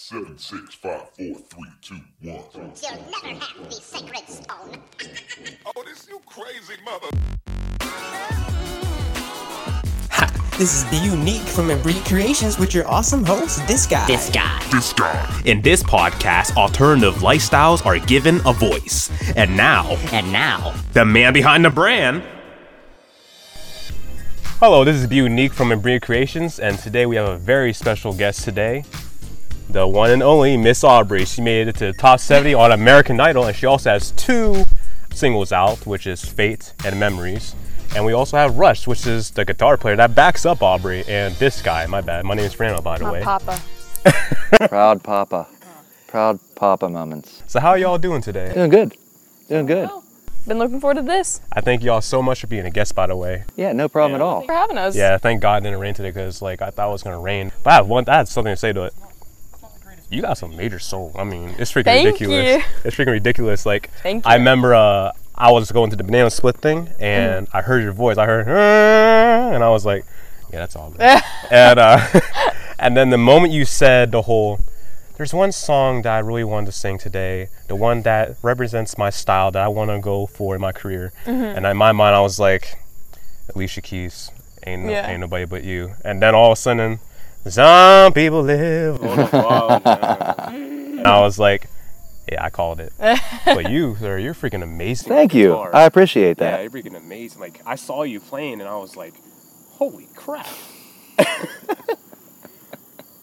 Seven, six, five, four, three, two, one. You'll never have the sacred stone. Oh, this you crazy mother. Ha, this is Be Unique from Embreed Creations with your awesome host, this guy. This guy. This guy. In this podcast, alternative lifestyles are given a voice. And now, And now, the man behind the brand. Hello, this is Be Unique from Embreed Creations, and today we have a very special guest today. The one and only Miss Aubrey. She made it to the top 70 on American Idol, and she also has two singles out, which is Fate and Memories. And we also have Russ, which is the guitar player that backs up Aubrey, and this guy, my bad. My name is Fernando, by the My way. papa. Proud Papa. Proud Papa moments. So how are y'all doing today? Doing good. Doing good. Been looking forward to this. I thank y'all so much for being a guest, by the way. Yeah, no problem at all. For having us. Yeah, thank God it didn't rain today because like I thought it was gonna rain. But I have one, I had something to say to it. You got some major soul. I mean, it's freaking Thank ridiculous. you. It's freaking ridiculous. Like Thank I remember uh, I was going to the banana split thing and Mm. I heard your voice. I heard and I was like, yeah, that's all. good." and uh, and then the moment you said the whole. There's one song that I really wanted to sing today, the one that represents my style that I want to go for in my career. Mm-hmm. And in my mind, I was like, Alicia Keys, ain't, no, Yeah. ain't nobody but you. And then all of a sudden, some people live on a cloud. and I was like, yeah, I called it. but you, sir, you're freaking amazing. Thank you. I appreciate that. Yeah, that. you're freaking amazing. Like I saw you playing, and I was like, holy crap.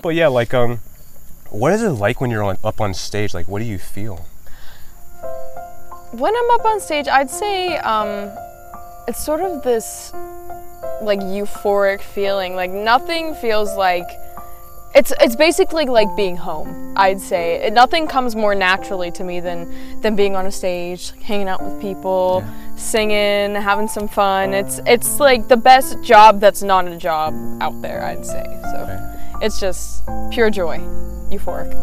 but yeah, like um, what is it like when you're on, up on stage? Like, what do you feel? When I'm up on stage, I'd say um, it's sort of this like euphoric feeling. Like nothing feels like it's it's basically like being home. I'd say it, nothing comes more naturally to me than than being on a stage, hanging out with people, singing, having some fun. It's it's like the best job that's not a job out there. I'd say so. It's just pure joy, euphoric.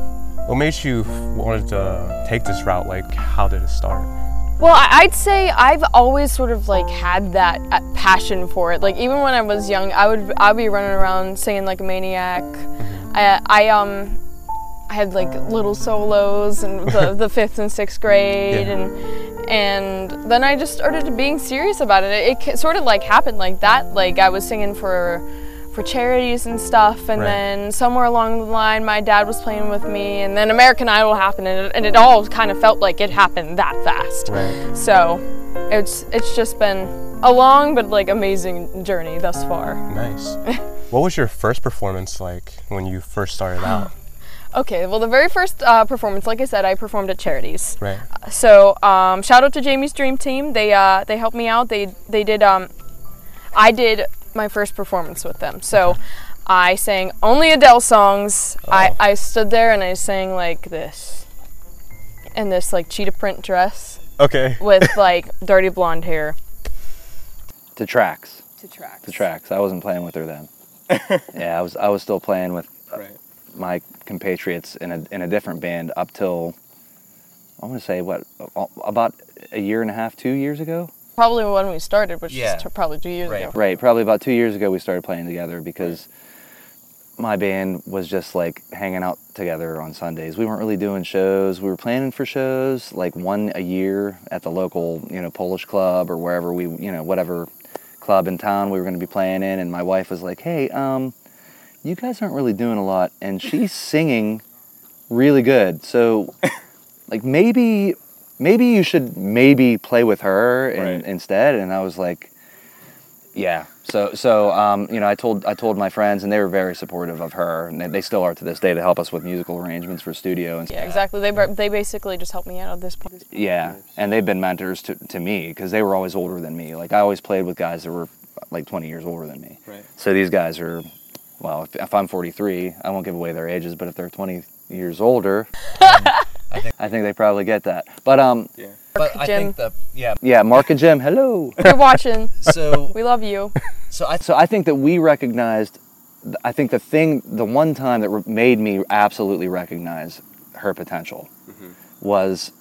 What made you wanted to take this route? Like, how did it start? Well, I'd say I've always sort of like had that uh, passion for it. Like even when I was young, I would I'd be running around singing like a maniac. I, I um I had like little solos in the, the fifth and sixth grade, Yeah. and and then I just started being serious about it. It, ca- sort of like happened like that. Like I was singing for for charities and stuff, and Right. then somewhere along the line, my dad was playing with me, and then American Idol happened, and it, and it all kind of felt like it happened that fast. Right. So it's it's just been a long but like amazing journey thus far. Nice. what was your first performance like when you first started out? Okay, well the very first uh, performance, like I said, I performed at charities. Right. So um, shout out to Jamie's Dream Team. They uh, they helped me out. They they did um, I did my first performance with them. So I sang only Adele songs. I, I stood there and I sang like this, in this like cheetah print dress Okay. with like dirty blonde hair. To tracks. To tracks. To tracks. I wasn't playing with her then. yeah, I was I was still playing with uh, Right. my compatriots in a in a different band up till I want to say what about a year and a half, two years ago. Probably when we started, which Yeah. is t- probably two years Right. ago. Right, probably about two years ago we started playing together because my band was just like hanging out together on Sundays. We weren't really doing shows. We were planning for shows, like one a year at the local, you know, Polish club or wherever we, you know, whatever club in town we were going to be playing in. And my wife was like, "Hey, um, you guys aren't really doing a lot, and she's singing really good. So, like maybe, maybe you should maybe play with her in, Right. instead." And I was like, yeah. So so um, you know, I told I told my friends, and they were very supportive of her, and they, they still are to this day to help us with musical arrangements for studio and Yeah, exactly. They they basically just helped me out at this point. yeah. And they've been mentors to, to me because they were always older than me. Like I always played with guys that were like 20 years older than me. Right. So these guys are, well, if, if I'm 43, I won't give away their ages, but if they're 20 years older, I think they probably get that. But um, yeah. But I Jim. think the yeah. yeah, Mark and Jim, hello. If you're watching, So we love you. so I So I think that we recognized. I think the thing, the one time that re- made me absolutely recognize her potential was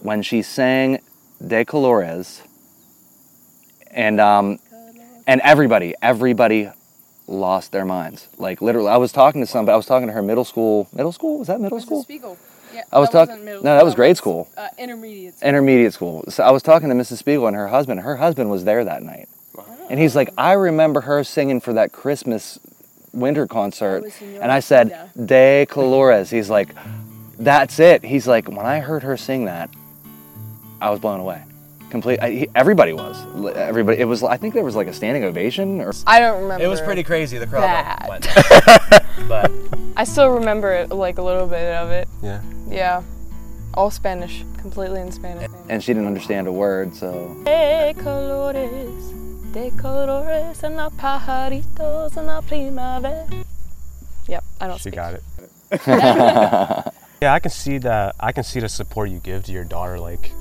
when she sang "De Colores," and um, and everybody, everybody lost their minds. Like literally, I was talking to somebody. I was talking to her middle school. Middle school was that middle school? Spiegel. Yeah, I was talking. No, that was grade school. Uh, intermediate. intermediate school. So I was talking to Mrs. Spiegel and her husband. Her husband was there that night. And he's like, I remember her singing for that Christmas winter concert. your And I said, vida. De Colores. He's like, that's it. He's like, when I heard her sing that, I was blown away. Complete. I, he, everybody was. Everybody. It was. I think there was like a standing ovation or. I don't remember. It was pretty crazy. The crowd That. went but I still remember it, like a little bit of it. Yeah. Yeah. All Spanish, completely in Spanish. And she didn't understand a word, so. De colores, de colores en la pajaritos en la primavera. Yep, I don't She speak. got it. yeah, I can see that. I can see the support you give to your daughter. Like,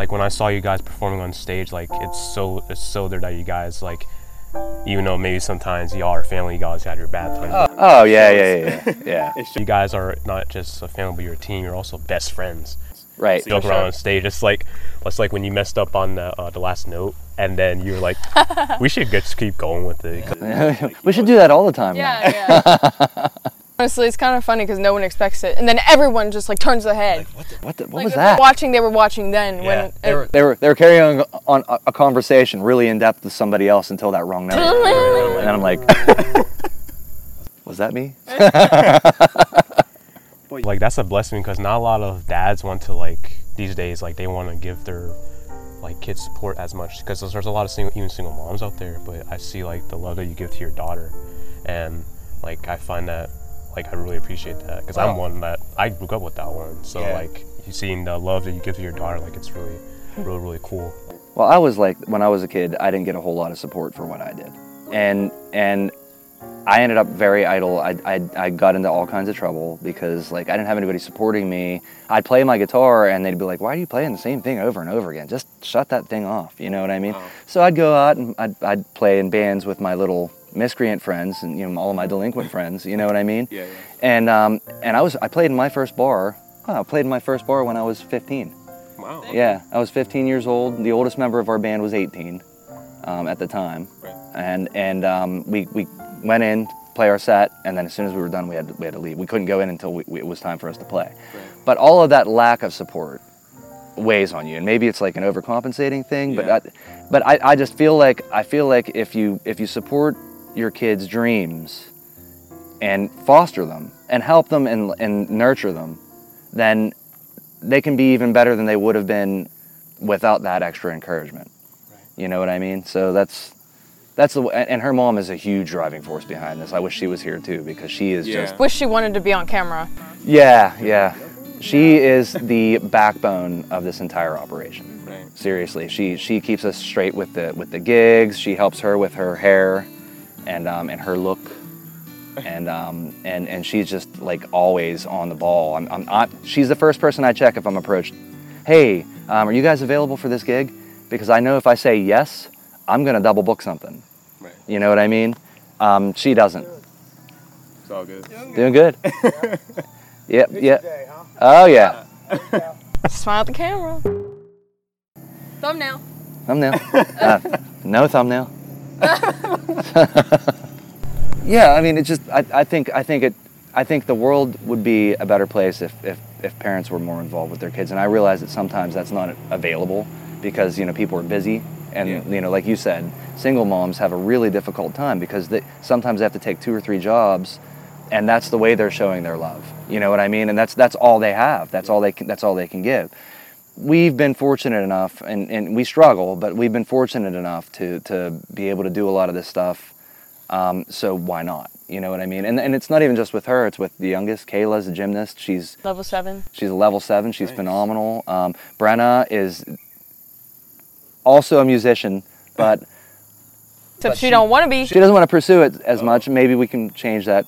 like when I saw you guys performing on stage, like it's so it's so there that you guys like, even though maybe sometimes y'all are family, you guys had your bad times. Oh yeah, yeah, yeah, yeah. yeah. You guys are not just a family, but you're a team. You're also best friends. Right. Joke around on stage. It's like it's like when you messed up on the uh, the last note, and then you were like, "We should just keep going with it." we should do that all the time. Yeah, yeah. Honestly, it's kind of funny because no one expects it, and then everyone just like turns their head. What, the, what Like, was that? Watching, they were watching then. yeah, when they were, they were they were carrying on a, a conversation really in depth with somebody else until that wrong note. and then I'm like, was that me? like that's a blessing because not a lot of dads want to like these days like they want to give their like kids support as much because there's, there's a lot of single even single moms out there but i see like the love that you give to your daughter and like i find that like i really appreciate that because i'm one that i grew up with that one so Yeah. like you seeing the love that you give to your daughter like it's really really really cool Well, I was like when I was a kid, I didn't get a whole lot of support for what I did, and and I ended up very idle. I, I, I got into all kinds of trouble because like I didn't have anybody supporting me. I'd play my guitar and they'd be like, "Why are you playing the same thing over and over again? Just shut that thing off." You know what I mean? So I'd go out and I'd, I'd play in bands with my little miscreant friends and you know all of my delinquent friends. You know what I mean? Yeah, yeah. And um, and I was I played in my first bar. I played my first bar when I was 15. Wow. Yeah, I was 15 years old. The oldest member of our band was 18 um, at the time, Right. and and um, we we went in play our set, and then as soon as we were done, we had to, we had to leave. We couldn't go in until we, we, it was time for us to play. But all of that lack of support weighs on you, and maybe it's like an overcompensating thing. But Yeah. I, but I, I just feel like I feel like if you if you support your kids' dreams and foster them and help them and, and nurture them, then they can be even better than they would have been without that extra encouragement. You know what I mean? So that's that's the and and her mom is a huge driving force behind this. I wish she was here too because she is Yeah. just Wish she wanted to be on camera. yeah, yeah. She is the backbone of this entire operation. Right. Seriously, she she keeps us straight with the with the gigs. She helps her with her hair, and um, and her look, and um, and and she's just like always on the ball. I'm, I'm I, she's the first person I check if I'm approached. Hey, um, are you guys available for this gig? Because I know if I say yes, I'm gonna double book something. Right. You know what I mean? Um, she doesn't. It's all good. Doing good. yep. Yep. Oh yeah. Smile at the camera. Thumbnail. Thumbnail. Uh, no thumbnail. Yeah, I mean, it just. I, I think. I think it. I think the world would be a better place if, if if parents were more involved with their kids. And I realize that sometimes that's not available because you know people are busy, and Yeah. you know, like you said, single moms have a really difficult time because they sometimes they have to take two or three jobs. And that's the way they're showing their love. You know what I mean? And that's that's all they have. That's all they can. That's all they can give we've been fortunate enough, and, and we struggle, but we've been fortunate enough to, to be able to do a lot of this stuff. Um, so why not? You know what I mean? And, and it's not even just with her, it's with the youngest. Kayla's a gymnast. She's, Level seven. she's a level seven. She's phenomenal. Um, Brenna is also a musician, but Except she, don't want to be. she doesn't want to pursue it as much. Maybe we can change that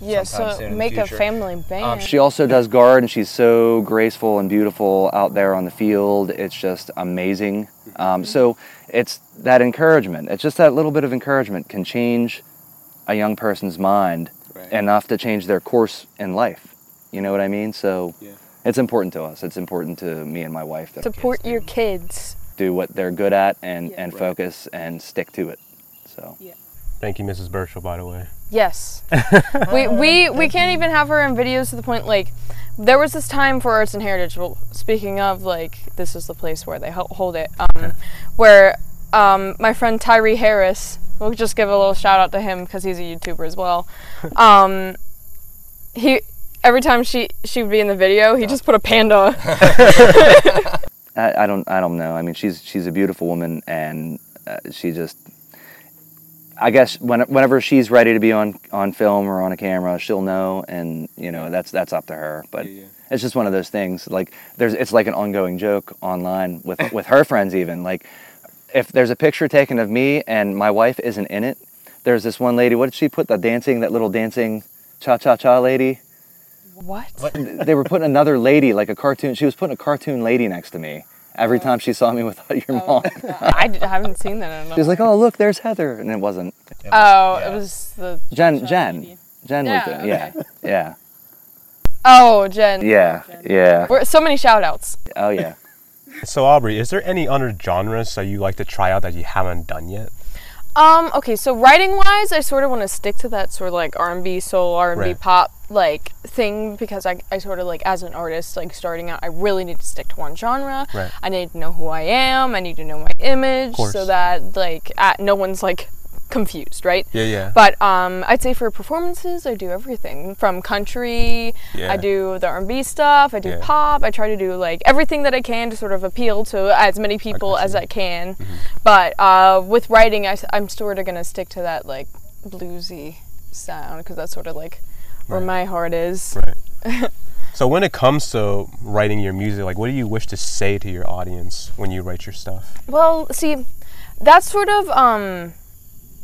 yeah, so soon in the make a family band. She also does guard, and she's so graceful and beautiful out there on the field. It's just amazing. Um, so it's that encouragement. It's just that little bit of encouragement can change a young person's mind Right. enough to change their course in life. You know what I mean? So Yeah. it's important to us. It's important to me and my wife that our Support kids your kids. do what they're good at and, Yeah. and Right. focus and stick to it. So Yeah. Thank you, Mrs. Burchell, by the way. Yes. we, we we can't even have her in videos to the point like there was this time for arts and heritage. Well, speaking of like this is the place where they ho- hold it. Um, where um, my friend Tyree Harris. We'll just give a little shout out to him because he's a YouTuber as well. Um, he every time she she would be in the video, he just put a panda. I, I don't I don't know. I mean, she's she's a beautiful woman, and uh, she just. I guess when, whenever she's ready to be on, on film or on a camera, she'll know, and you know that's that's up to her. But it's just one of those things. Like there's, it's like an ongoing joke online with with her friends even. Like if there's a picture taken of me and my wife isn't in it, there's this one lady. What did she put? The dancing, that little dancing, cha cha cha lady. what? They were putting another lady, like a cartoon. She was putting a cartoon lady next to me every time she saw me without your oh, mom. I haven't seen that in a She was like, "Oh, look, there's Heather," and it wasn't. Oh, it was the Jen, Jen, Jen was Yeah, doing. Yeah, yeah, Oh, Jen. yeah, yeah. We're, so many shout outs. Oh yeah. So, Aubrey, is there any other genres that you like to try out that you haven't done yet? Um, okay, so writing wise, I sort of want to stick to that sort of like R&B, soul, R&B, Right. pop like thing because I, I sort of like as an artist, like starting out, I really need to stick to one genre. Right. I need to know who I am. I need to know my image so that like uh, no one's like confused, right? Yeah, yeah. But um, I'd say for performances, I do everything from country. Yeah. I do the R&B stuff. I do Yeah. pop. I try to do like everything that I can to sort of appeal to as many people as I can. Mm-hmm. But uh, with writing, I, am sort of gonna stick to that like bluesy sound because that's sort of like where my heart is. Right. so, when it comes to writing your music, like, what do you wish to say to your audience when you write your stuff? Well, see, that's sort of um,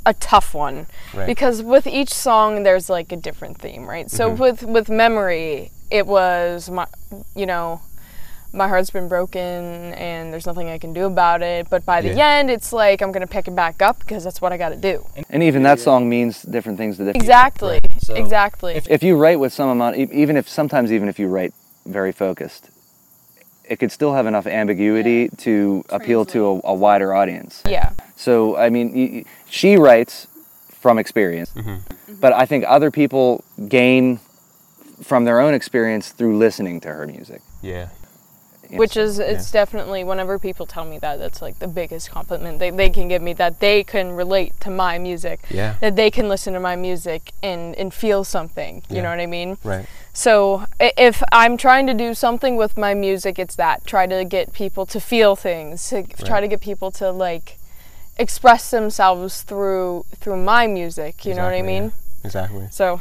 a tough one Right. because with each song there's like a different theme, right? So Mm-hmm. with with memory, it was my, you know, my heart's been broken and there's nothing I can do about it. But by the Yeah. end, it's like I'm gonna pick it back up because that's what I got to do. And even that song means different things to different. Exactly. exactly. If you write with some amount, e- even if sometimes even if you write very focused, it could still have enough ambiguity to appeal to a, a wider audience. yeah. So I mean, y- y- she writes from experience, mm-hmm. but I think other people gain from their own experience through listening to her music. Yeah. which is it's definitely whenever people tell me that that's like the biggest compliment they, they can give me that they can relate to my music Yeah. that they can listen to my music and and feel something you Yeah. know what i mean Right. so if i'm trying to do something with my music it's that try to get people to feel things to try to get people to like express themselves through through my music you know what i mean yeah. Exactly. so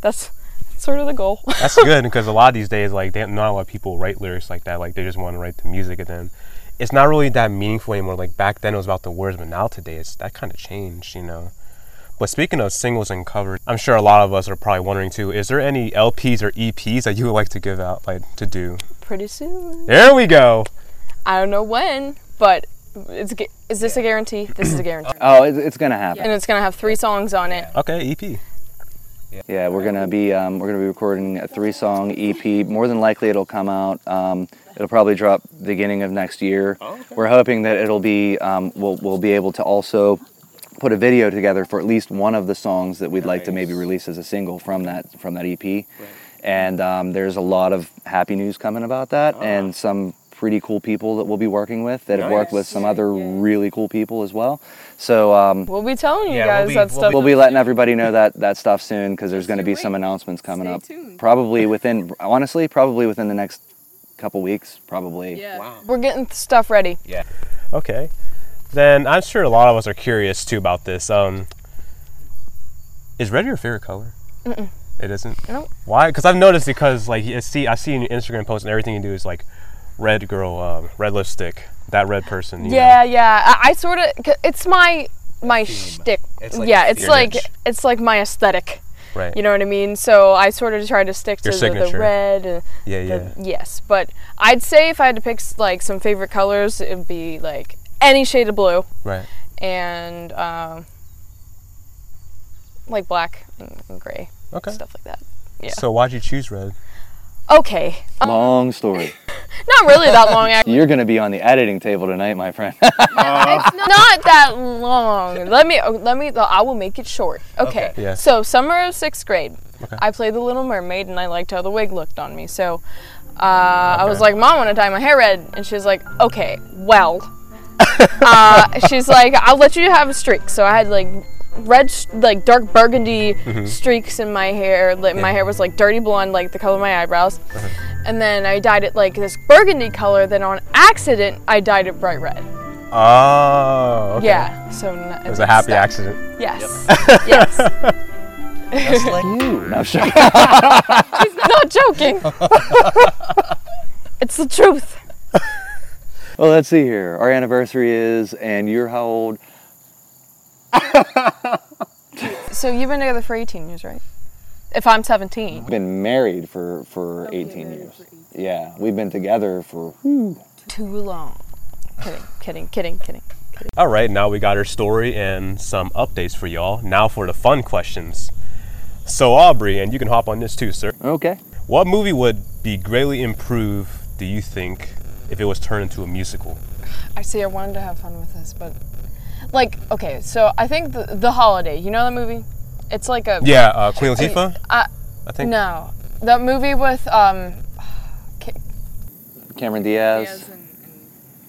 that's sort of the goal That's good because a lot of these days, like, they, not a lot of people write lyrics like that. Like, they just want to write the music, and then it's not really that meaningful anymore. Like back then, it was about the words, but now today, it's that kind of changed, you know. But speaking of singles and covers, I'm sure a lot of us are probably wondering too. Is there any LPs or EPs that you would like to give out, like to do? pretty soon There we go. I don't know when, but it's is this a guarantee? This is a guarantee. Oh, it's, it's gonna happen. and it's gonna have three songs on it. Okay, E EP. Yeah, we're gonna be um, we're gonna be recording a three-song EP. More than likely, it'll come out. Um, it'll probably drop beginning of next year. We're hoping that it'll be um, we'll we'll be able to also put a video together for at least one of the songs that we'd like to maybe release as a single from that from that EP. And um, there's a lot of happy news coming about that, and some pretty cool people that we'll be working with that have worked with some other really cool people as well. So um, We'll be telling you Yeah, guys we'll be- that we'll stuff. We'll be letting everybody know that that stuff soon because there's going to be some announcements coming up. Probably within, honestly, probably within the next couple weeks. Probably. Yeah. We're getting stuff ready. Yeah. Okay. Then I'm sure a lot of us are curious too about this. Um, is red your favorite color? Mm-mm. It isn't. Nope. Why? Because I've noticed because like I see I see in your Instagram posts and everything you do is like red girl, um, red lipstick, that red person. you know? Yeah, yeah. I, I sort of. It's my my shtick. It's like yeah, it's like niche. it's like my aesthetic. Right. You know what I mean? So I sort of try to stick to the, the red. And Yeah, yeah. yes, but I'd say if I had to pick like some favorite colors, it'd be like any shade of blue Right. and um, like black and, and gray, Okay. stuff like that. Yeah. So why'd you choose red? Okay. Um, Long story. not really that long. Actually. You're gonna be on the editing table tonight, my friend. It's not that long. Let me. oh, Let me. I will make it short. Okay. Yeah. So summer of sixth grade, I played the Little Mermaid, and I liked how the wig looked on me. So. Uh, I was like, Mom, I want to dye my hair red. And she's like, Okay, well. uh, she's like, I'll let you have a streak. So I had like red, sh- like dark burgundy mm-hmm. streaks in my hair. Like, My hair was like dirty blonde, like the color of my eyebrows. Uh-huh. And then I dyed it like this burgundy color. Then on accident, I dyed it bright red. Oh, okay. Yeah. So n- It was a happy accident. Yes. yes. Just like you. No, sure. Not joking. it's the truth. well, let's see here. Our anniversary is, and you're how old? So you've been together for 18 years, right? If I'm 17. Been married for for 18 years. Yeah, we've been together for. whew, Too long. Kidding, kidding, kidding, kidding. All right, now we got our story and some updates for y'all. Now for the fun questions. So Aubrey, and you can hop on this too, sir. Okay. What movie would be greatly improved, do you think, if it was turned into a musical? I see. I wanted to have fun with this, but like, okay. So I think the, the Holiday. You know that movie? It's like a Yeah, uh, Queen Latifah. Uh, I think. no, that movie with um. Cameron Diaz.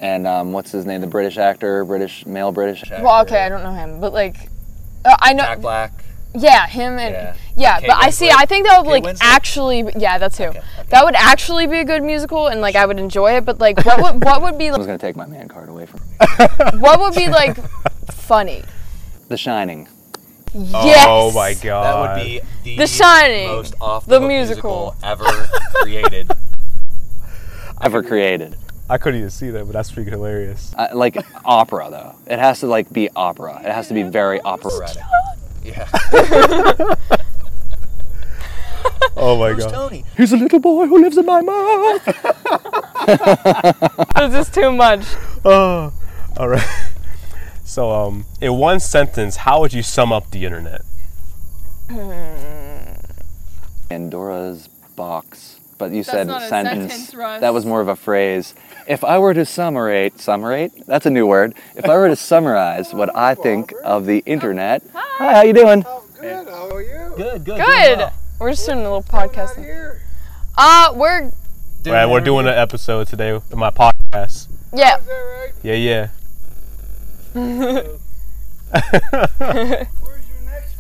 And um, what's his name? The British actor, British male British. Well, okay, I don't know him, but like, uh, I know. Jack Black. Yeah, him and Yeah. yeah, Kate but I see. I think that would Kate like Winslet? actually, yeah, that's who. That would actually be a good musical, and like I would enjoy it. But like, what would what would be I was gonna take my man card away from me. what would be like funny? The Shining. Yes. Oh my god. That would be the, The Shining, most off the the, musical. musical ever created. Ever created. I couldn't even see that, but that's freaking hilarious. Uh, like opera though. It has to like be opera. It has to be very operatic. yeah. Oh my Who's god. Tony? He's a little boy who lives in my mouth. This is too much. Oh, all right. So, um, in one sentence, how would you sum up the internet? Pandora's box. But you said not a sentence. sentence, Russ. That was more of a phrase. If I were to summarize, summarize? That's a new word. If I were to summarize what I think of the internet. Hi, how you doing? Good, how are you? Good, good. Good. We're just doing a little podcast. Here. Uh, we're Right, we're doing an episode today with my podcast. yeah. Is that right? Yeah, yeah. Where's your next?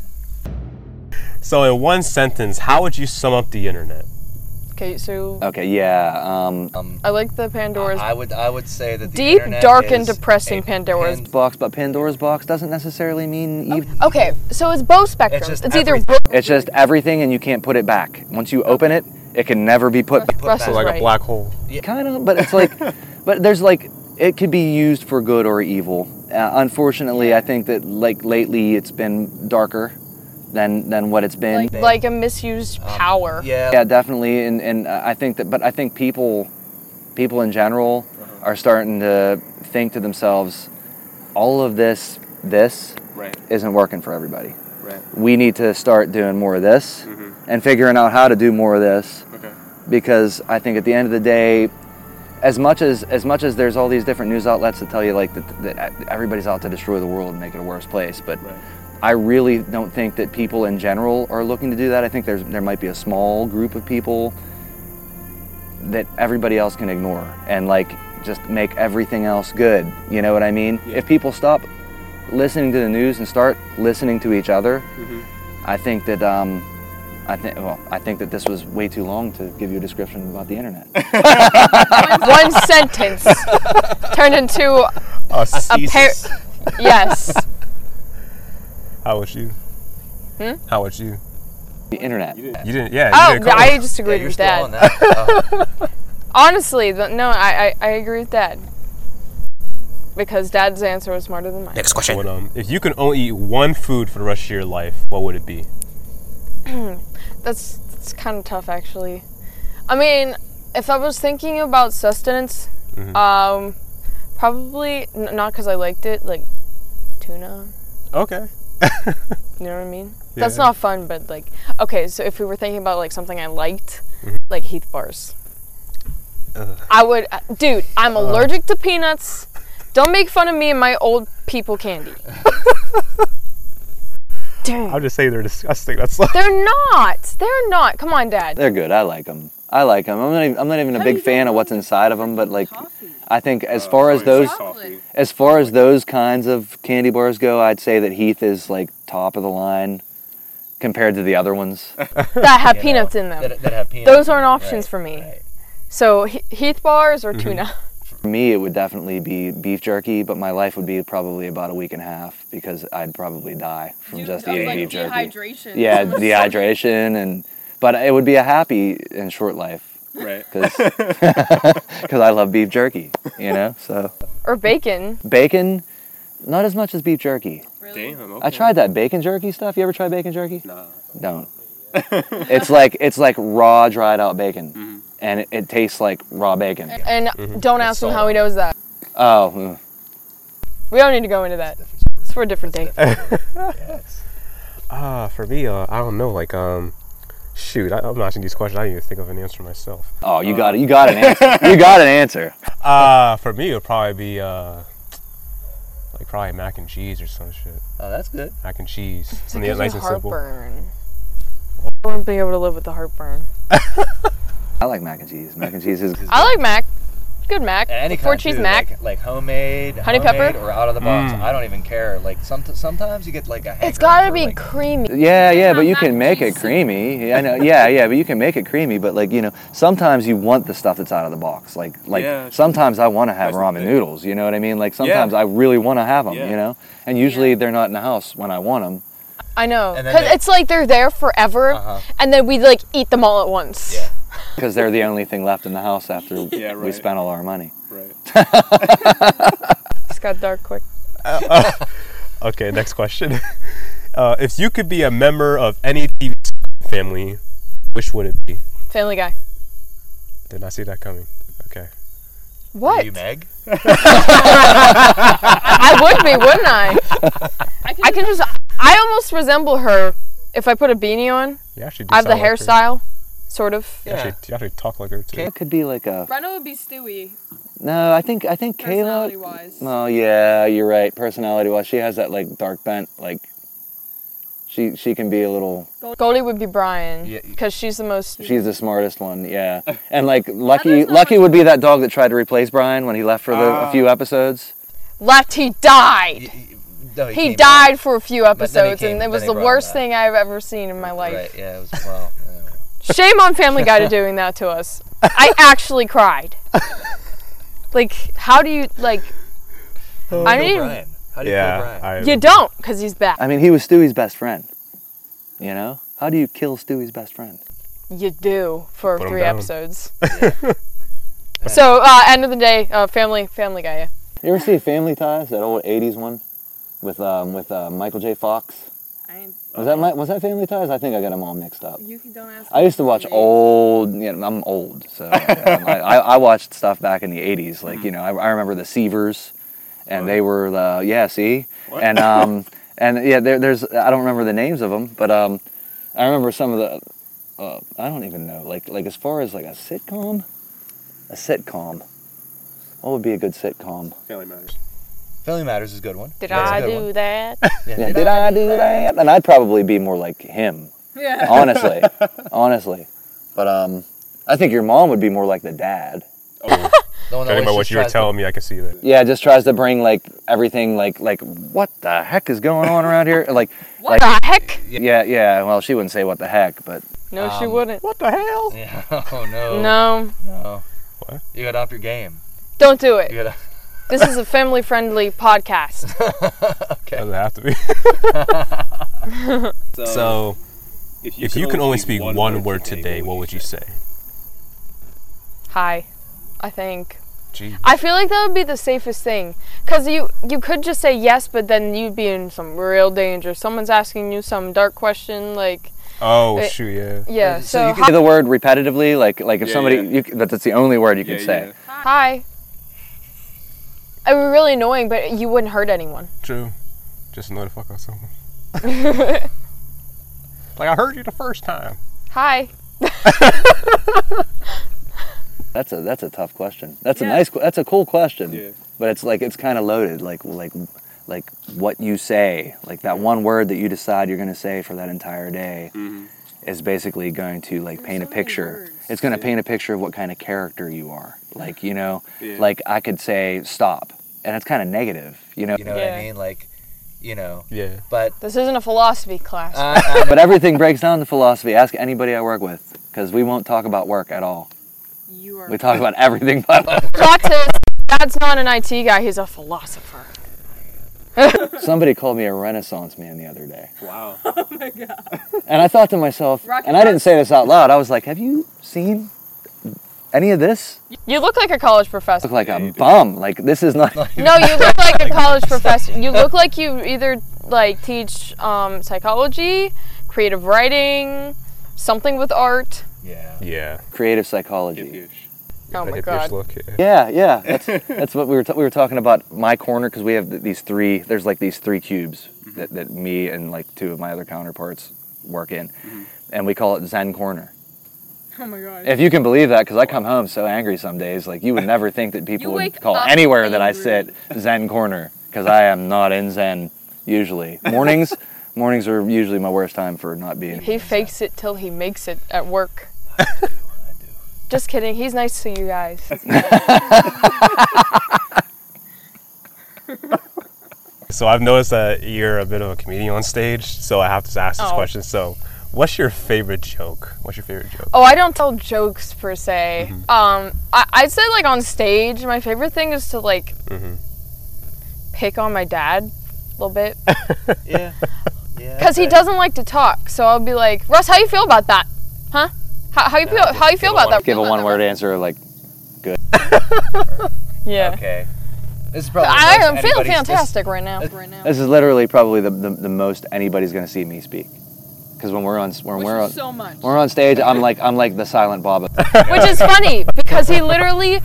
So, in one sentence, how would you sum up the internet? Okay, so Okay, yeah. Um, Um, I like the Pandora's I would I would say that the deep, internet dark, and depressing Pandora's. pan- box, but Pandora's box doesn't necessarily mean evil. Okay, so it's both spectrums. It's, just either everything. It's just everything, and you can't put it back. Once you open it, it can never be put back. Russ So So, like right. a black hole. Kind of, but it's like, but there's like, it could be used for good or evil. Uh, unfortunately, I think that like lately it's been darker than than what it's been. like, like a misused um, power. Yeah. yeah, definitely, and and I think that, but I think people, people in general, uh-huh. are starting to think to themselves, all of this, this Right. isn't working for everybody. Right. We need to start doing more of this mm-hmm. and figuring out how to do more of this Okay. because I think at the end of the day, as much as as much as there's all these different news outlets that tell you like that, that everybody's out to destroy the world and make it a worse place, but Right. I really don't think that people in general are looking to do that. I think there's there might be a small group of people that everybody else can ignore and like just make everything else good. You know what I mean? If people stop listening to the news and start listening to each other, I think that um, I think well, I think that this was way too long to give you a description about the internet. One sentence turned into A a pair. Yes. How was you? Hmm? How was you? the internet. You didn't, yeah. You Oh, didn't call I it. just Yeah, agreed you're with still that. on that. Uh, Honestly, the, no, I, I I agree with Dad. Because Dad's answer was smarter than mine. Next question. But, um, if you can only eat one food for the rest of your life, what would it be? That's that's kind of tough, actually. I mean, if I was thinking about sustenance, Mm-hmm. um, probably n- not because I liked it, like tuna. Okay. You know what I mean? Yeah. That's not fun, but like, okay, so if we were thinking about like something I liked, Mm-hmm. like Heath bars. I would, uh, dude. I'm allergic to peanuts. Don't make fun of me and my old people candy. Dang. I'll just say they're disgusting. That's like, They're not. They're not. Come on, Dad. They're good. I like them. I like them. I'm not. Even, I'm not even a big fan of what's inside of them, but like, I think as uh, far as those, as far as those kinds of candy bars go, I'd say that Heath is like top of the line compared to the other ones. That have You peanuts know, in them. That, that have peanuts. Those aren't options right, for me. right. So Heath bars or mm-hmm. tuna. For me, it would definitely be beef jerky, but my life would be probably about a week and a half because I'd probably die from just eating beef jerky. dehydration. Yeah, dehydration and, but it would be a happy and short life right. because I love beef jerky. You know, so Or bacon. bacon, not as much as beef jerky. Damn. I tried that bacon jerky stuff. You ever try bacon jerky? Nah. Don't. it's like it's like raw dried out bacon, mm-hmm. And it, it tastes like raw bacon. And don't ask him how he knows that. Oh, mm. We don't need to go into that. It's for a different day. Yes. Ah, for me, uh, I don't know. Like, um, shoot, I, I'm not asking these questions. I didn't even think of an answer myself. oh, you got it. You got an answer. You got an answer. Uh, for me, it would probably be uh, like probably mac and cheese or some shit. Oh, that's good. Mac and cheese. It Something gives me nice and simple. heartburn. I wouldn't be able to live with the heartburn. I like mac and cheese. Mac and cheese is. I like mac. Good mac. Any Four kind cheese too, mac. like, like homemade, Honey homemade pepper? or out of the box. Mm. I don't even care. Like some, sometimes you get like a. It's gotta be like, creamy. Yeah, yeah, but you can and make it creamy. Yeah, I know. Yeah, yeah, but you can make it creamy. But like you know, sometimes you want the stuff that's out of the box. Like like Yeah. sometimes I want to have ramen noodles. You know what I mean? Like sometimes I really want to have them. Yeah. You know, and usually they're not in the house when I want them. I know. Because it's like they're there forever, Uh-huh. and then we like eat them all at once. Yeah. Because they're the only thing left in the house after Yeah, we spent all our money. Right. It's got dark quick. Okay, next question. Uh, if you could be a member of any TV family, which would it be? Family Guy. Did not see that coming. Okay. What? You Meg? I would be, wouldn't I? I can just. I almost resemble her if I put a beanie on. Yeah, she. do I have the hairstyle. her. Hairstyle, sort of. Yeah. You actually, you actually talk like her too. It could be like a Brenna would be Stewie, no. I think I think Kayla. Personality wise. Oh yeah, you're right. Personality wise, she has that like dark bent. Like she she can be a little. Goldie would be Brian, Yeah. because she's the most. She's the smartest one. Yeah, and like Lucky Lucky would be that dog that tried to replace Brian when he left for the, a Ah. few episodes. Left, he died. Y- y- no, He came died for a few then he episodes, came- and it was the worst back. thing I've ever seen in my life. Right. Yeah. It was well. Yeah. Shame on Family Guy to doing that to us. I actually cried. Like, how do you like? I Kill need. Brian. How do you kill Yeah. Brian? I, You don't, because he's back. I mean, he was Stewie's best friend. You know, how do you kill Stewie's best friend? You do for Put 'em three down. episodes. so, uh, end of the day, uh, Family Family Guy. Yeah. You ever see Family Ties, that old '80s one, with um, with uh, Michael J. Fox? Was that my, was that Family Ties? I think I got them all mixed up. You don't ask. I used to watch old. You know, I'm old, so um, I, I, I watched stuff back in the '80s. Like you know, I, I remember the Seavers, and they were the yeah. See, and um, and yeah, there, there's I don't remember the names of them, but um, I remember some of the. Uh, I don't even know. Like like as far as like a sitcom, a sitcom. What would be a good sitcom? Family Matters. Family Matters is a good one. Did That's a I good do one. that? Yeah, Yeah, did I do that? And I'd probably be more like him. Yeah. Honestly, honestly, but um, I think your mom would be more like the dad. Oh. one that Judging by always what you were tries to- telling me, I can see that. Yeah, just tries to bring like everything like like what the heck is going on around here? Like What like the heck? yeah, yeah. Well, she wouldn't say what the heck, but No, she Um, wouldn't. What the hell? Yeah. Oh no. No, No. What? You got to up your game. don't do it. You it. got to. This is a family-friendly podcast. Doesn't have to be. so, if you, can only speak one, word today, what would you say? Hi, I think. Gee. I feel like that would be the safest thing, cause you you could just say yes, but then you'd be in some real danger. Someone's asking you some dark question, like Oh It- shoot, yeah. yeah. So So, you hi. say the word repetitively, like like if Yeah, somebody yeah. you, that- that's the only word you can say. yeah. hi. It would be really annoying, but you wouldn't hurt anyone. True. Just annoy the fuck out of someone. like I heard you the first time. Hi. That's a that's a tough question. That's a nice. That's a cool question. Yeah. But it's like it's kind of loaded. Like like like what you say. Like that one word that you decide you're gonna say for that entire day mm-hmm. Is basically going to like paint a so many picture. It's gonna paint a picture of what kind of character you are. Like you know, Yeah. like I could say stop, and it's kind of negative. You know. You know what I mean? Like, you know. Yeah. But This isn't a philosophy class. I, I but everything breaks down to philosophy. Ask anybody I work with, because we won't talk about work at all. You are. We talk about everything but Plot twist. Dad's not an IT guy. He's a philosopher. Somebody called me a Renaissance man the other day. Wow. Oh my god. And I thought to myself, Rocky and I didn't say this out loud, I was like, have you seen any of this? You look like a college professor. Look like a bum. Like, this is not. No, you look like a college professor. You look like you either like teach um, psychology, creative writing, something with art. yeah. Yeah. Creative psychology. Oh my god. look. Yeah. Yeah, yeah. That's, that's what we were, t- we were talking about. My corner, because we have th- these three, there's like these three cubes that, that me and like two of my other counterparts work in. And we call it Zen Corner. Oh my god. If you can believe that, because I come home so angry some days, like you would never think that people would call up anywhere that I sit Zen corner, because I am not in Zen usually. Mornings, mornings are usually my worst time for not being. He fakes it till he makes it at work. Just kidding. He's nice to you guys. So I've noticed that you're a bit of a comedian on stage, so I have to ask this Oh. question. So, what's your favorite joke? What's your favorite joke? Oh, I don't tell jokes per se. Mm-hmm. Um, I, I'd say like on stage, my favorite thing is to like Mhm. pick on my dad a little bit Yeah. Yeah. because he doesn't like to talk. So I'll be like, Russ, how you feel about that? Huh? How, how you feel? How you feel about that? Give a one-word answer like good. Yeah. Okay. This is probably. I am feeling anybody's- this- fantastic right now. right now. this is literally probably the, the, the most anybody's gonna see me speak. Because when we're on when Which we're on so much. we're on stage, I'm like I'm like the silent Bob. Which is funny because he literally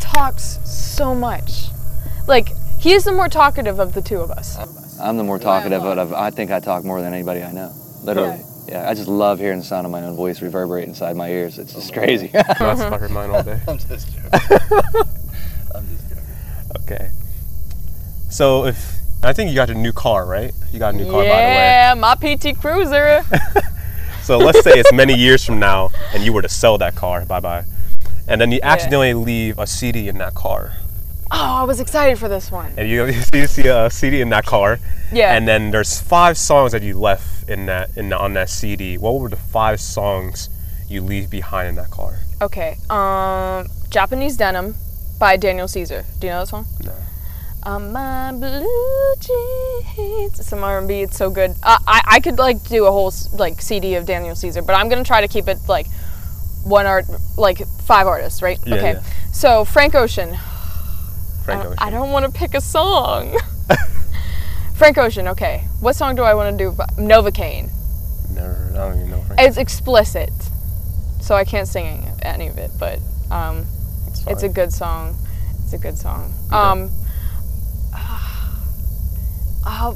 talks so much. Like he's the more talkative of the two of us. I'm the more talkative, but I've, I think I talk more than anybody I know. Literally. Yeah, I just love hearing the sound of my own voice reverberate inside my ears. It's just oh, crazy. That's fucking mine all day. I'm just joking. I'm just joking. Okay. So if I think you got a new car, right? You got a new car, yeah, by the way. Yeah, my PT Cruiser. by the way. So let's say it's many years from now, and you were to sell that car. Bye bye. And then you accidentally leave a CD in that car, oh, I was excited for this one. and you, you see a CD in that car, Yeah. and then there's five songs that you left in that in on that CD. What were the five songs you leave behind in that car? Okay. Um, Japanese Denim by Daniel Caesar. Do you know that song? No. On my blue jeans. Some R&B. It's so good. Uh, I I could like do a whole like CD of Daniel Caesar, but I'm gonna try to keep it like one art, like five artists, right? Yeah, okay. yeah. So Frank Ocean. Frank I, Ocean. I don't want to pick a song. Frank Ocean. Okay. What song do I want to do? Novacane. Never. I don't even know. Frank. It's explicit, so I can't sing any of it, but um, It's, it's a good song. It's a good song. Um, uh,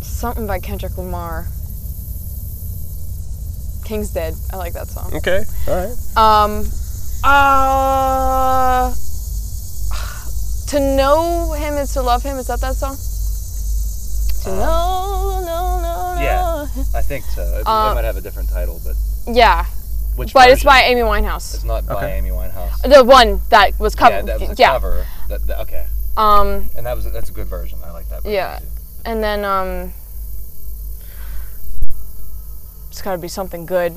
something by Kendrick Lamar. King's Dead. I like that song. Okay. All right. Um, uh, to know him is to love him. Is that that song? To know, no, no, Yeah. know him. I think so. It, it Uh, might have a different title, but Yeah, which? but it's by Amy Winehouse. It's not by Amy Winehouse. The one that was covered. Yeah, covered. that was a yeah. cover. That, that- okay, Um, and that was that's a good version. I like that. Version Yeah. Too. and then um, it's got to be something good.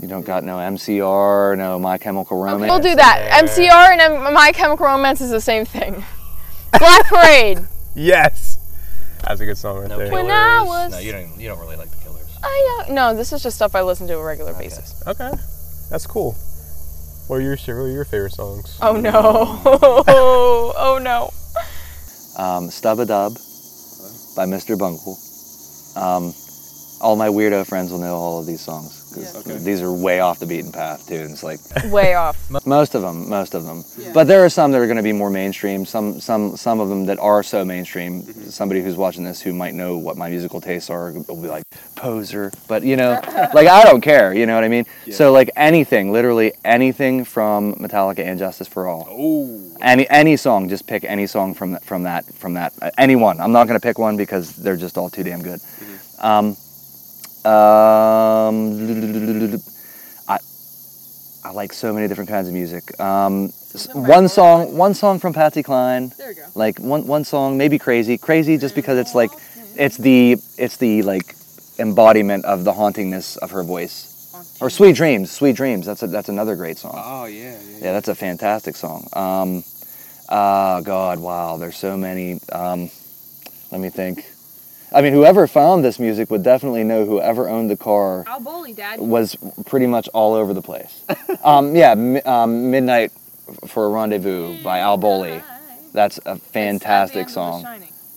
You don't got no MCR, no My Chemical Romance. We'll do that. MCR and M- My Chemical Romance is the same thing. Black Parade. Yes. That's a good song right No there. killers. When I was- No, you don't. You don't really like the Killers. I, uh, no, this is just stuff I listen to on a regular Okay. basis. Okay. That's cool. What are your what are your favorite songs? Oh no. oh no. Um, Stub a Dub by Mr. Bungle. Um, all my weirdo friends will know all of these songs. These are way off the beaten path tunes. Like Way off. most of them, most of them. Yeah. But there are some that are going to be more mainstream. Some, some, some of them that are so mainstream. Somebody who's watching this who might know what my musical tastes are will be like poser. But you know, like I don't care. You know what I mean? So like anything, literally anything from Metallica and Justice for All. Oh any any song, just pick any song from that from that from that uh, any one. I'm not going to pick one because they're just all too damn good. Um, um, I I like so many different kinds of music. Um, one song, one song from Patsy Cline, There we go. like one one song, maybe crazy, crazy, just because it's like it's the it's the like embodiment of the hauntingness of her voice. Or Sweet Dreams, Sweet Dreams. That's a, that's another great song. Oh yeah, yeah. Yeah, that's a fantastic song. Um, uh, God, wow, there's so many. Um, let me think. I mean, whoever found this music would definitely know whoever owned the car Al Bowley, Dad. was pretty much all over the place. um, yeah, mi- um, Midnight for a Rendezvous by Al Bowley. That's a fantastic song.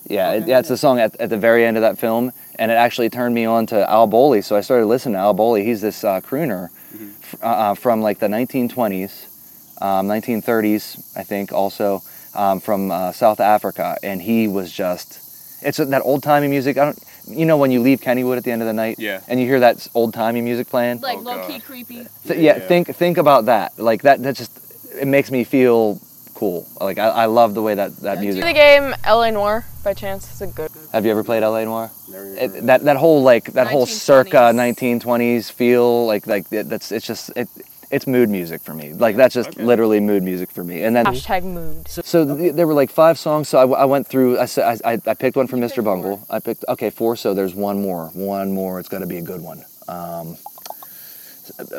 Yeah, it, yeah, it's a song at, at the very end of that film, and it actually turned me on to Al Bowley. So I started listening to Al Bowley. He's this uh, crooner f- uh, uh, from like the 1920s, um, 1930s, I think, also um, from uh, South Africa, and he was just. It's that old timey music. I don't, you know, when you leave Kennywood at the end of the night, Yeah. and you hear that old timey music playing. Like Oh, low God. key creepy. Th- yeah, Yeah. think think about that. Like that. That just it makes me feel cool. Like I, I love the way that that Do music. the game LA Noire by chance? It's a good. Have you ever played LA Noire? Never It, that that whole like that whole circa 1920s feel like like it, that's it's just it it's mood music for me. Like that's just Okay. literally mood music for me. And then Hashtag mood. so th- there were like five songs. So I, w- I went through. I, said I, I I picked one from You Mr. picked Bungle. I picked okay four. So there's one more. One more. It's got to be a good one. Um,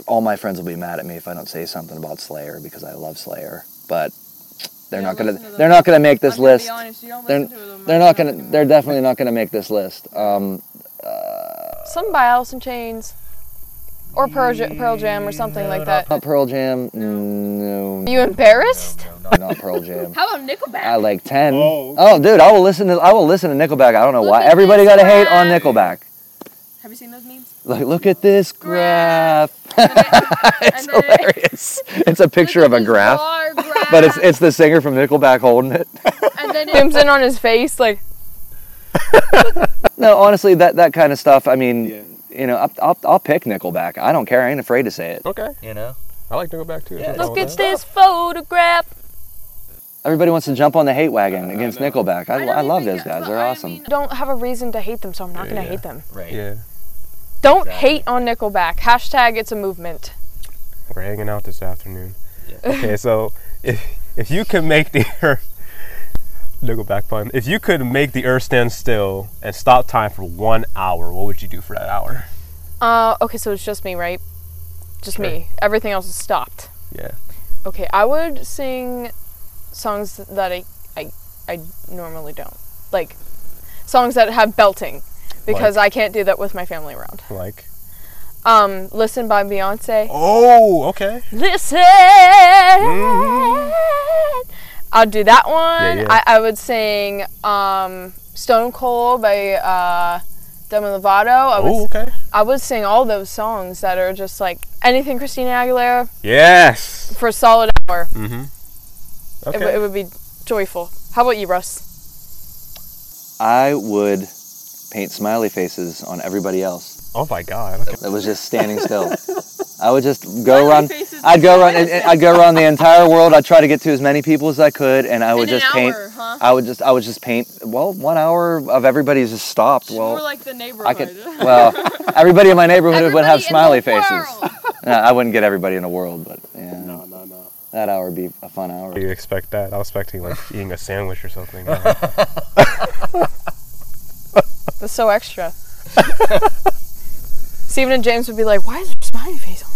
all my friends will be mad at me if I don't say something about Slayer because I love Slayer. But they're not gonna to they're not gonna make this I'm gonna be list. honest, you don't They're to them they're not gonna anymore. they're definitely not gonna make this list. Um, Some by Alice in Chains. Or Pearl, Ja- Pearl Jam or something like that. not Pearl Jam. No, Are you embarrassed? No, not Pearl Jam. How about Nickelback? I like ten. Oh. Oh, dude, I will listen to I will listen to Nickelback. I don't know Look why everybody got a hate on. Nickelback. Have you seen those memes? Like, look at this graph. It's hilarious. It's a picture of a graph, graph. but it's it's the singer from Nickelback holding it. and then it, Zooms in on his face, like, No, honestly, that that kind of stuff. I mean, Yeah. You know, I'll, I'll I'll pick Nickelback. I don't care. I ain't afraid to say it. Okay. You know? I like to go back too. Yeah. Look at this photograph. Everybody wants to jump on the hate wagon against know. Nickelback. I, I don't I love even those guys. but They're I awesome. mean- I don't have a reason to hate them, so I'm not gonna Yeah. hate them. Right. Yeah. Don't Exactly. hate on Nickelback. Hashtag it's a movement. We're hanging out this afternoon. Yeah. Okay, so if if you can make the earth Nickelback back pun. If you could make the earth stand still and stop time for one hour, what would you do for that hour? Uh, okay, so it's just me, right? Just Sure. me. Everything else is stopped. Yeah. Okay, I would sing songs that I, I, I normally don't. Like, songs that have belting. Because I can't do that with my family around. Like. Um, Listen by Beyonce. Oh, okay. Listen! Mhm. I'll do that one. yeah. I, I would sing um, Stone Cold by uh, Demi Lovato. I would, okay. I would sing all those songs that are just like anything Christina Aguilera Yes. for a solid hour. Mm-hmm. It, Okay. w- it would be joyful. How about you, Russ? I would paint smiley faces on everybody else oh my God. Okay. that was just standing still. I would just go Smiley around. I'd go so around. and- and I'd go around the entire world. I'd try to get to as many people as I could, and I would in an just paint. hour, huh? I would just. I would just paint. Well, one hour of everybody's just stopped. More Well, like the neighborhood. I could. Well, everybody in my neighborhood would have in smiley the faces. world. No, I wouldn't get everybody in the world, but yeah, No, no, no. that hour would be a fun hour. You expect that? I was expecting like eating a sandwich or something. That's so extra. Stephen and James would be like, "Why is there a smiley face on?"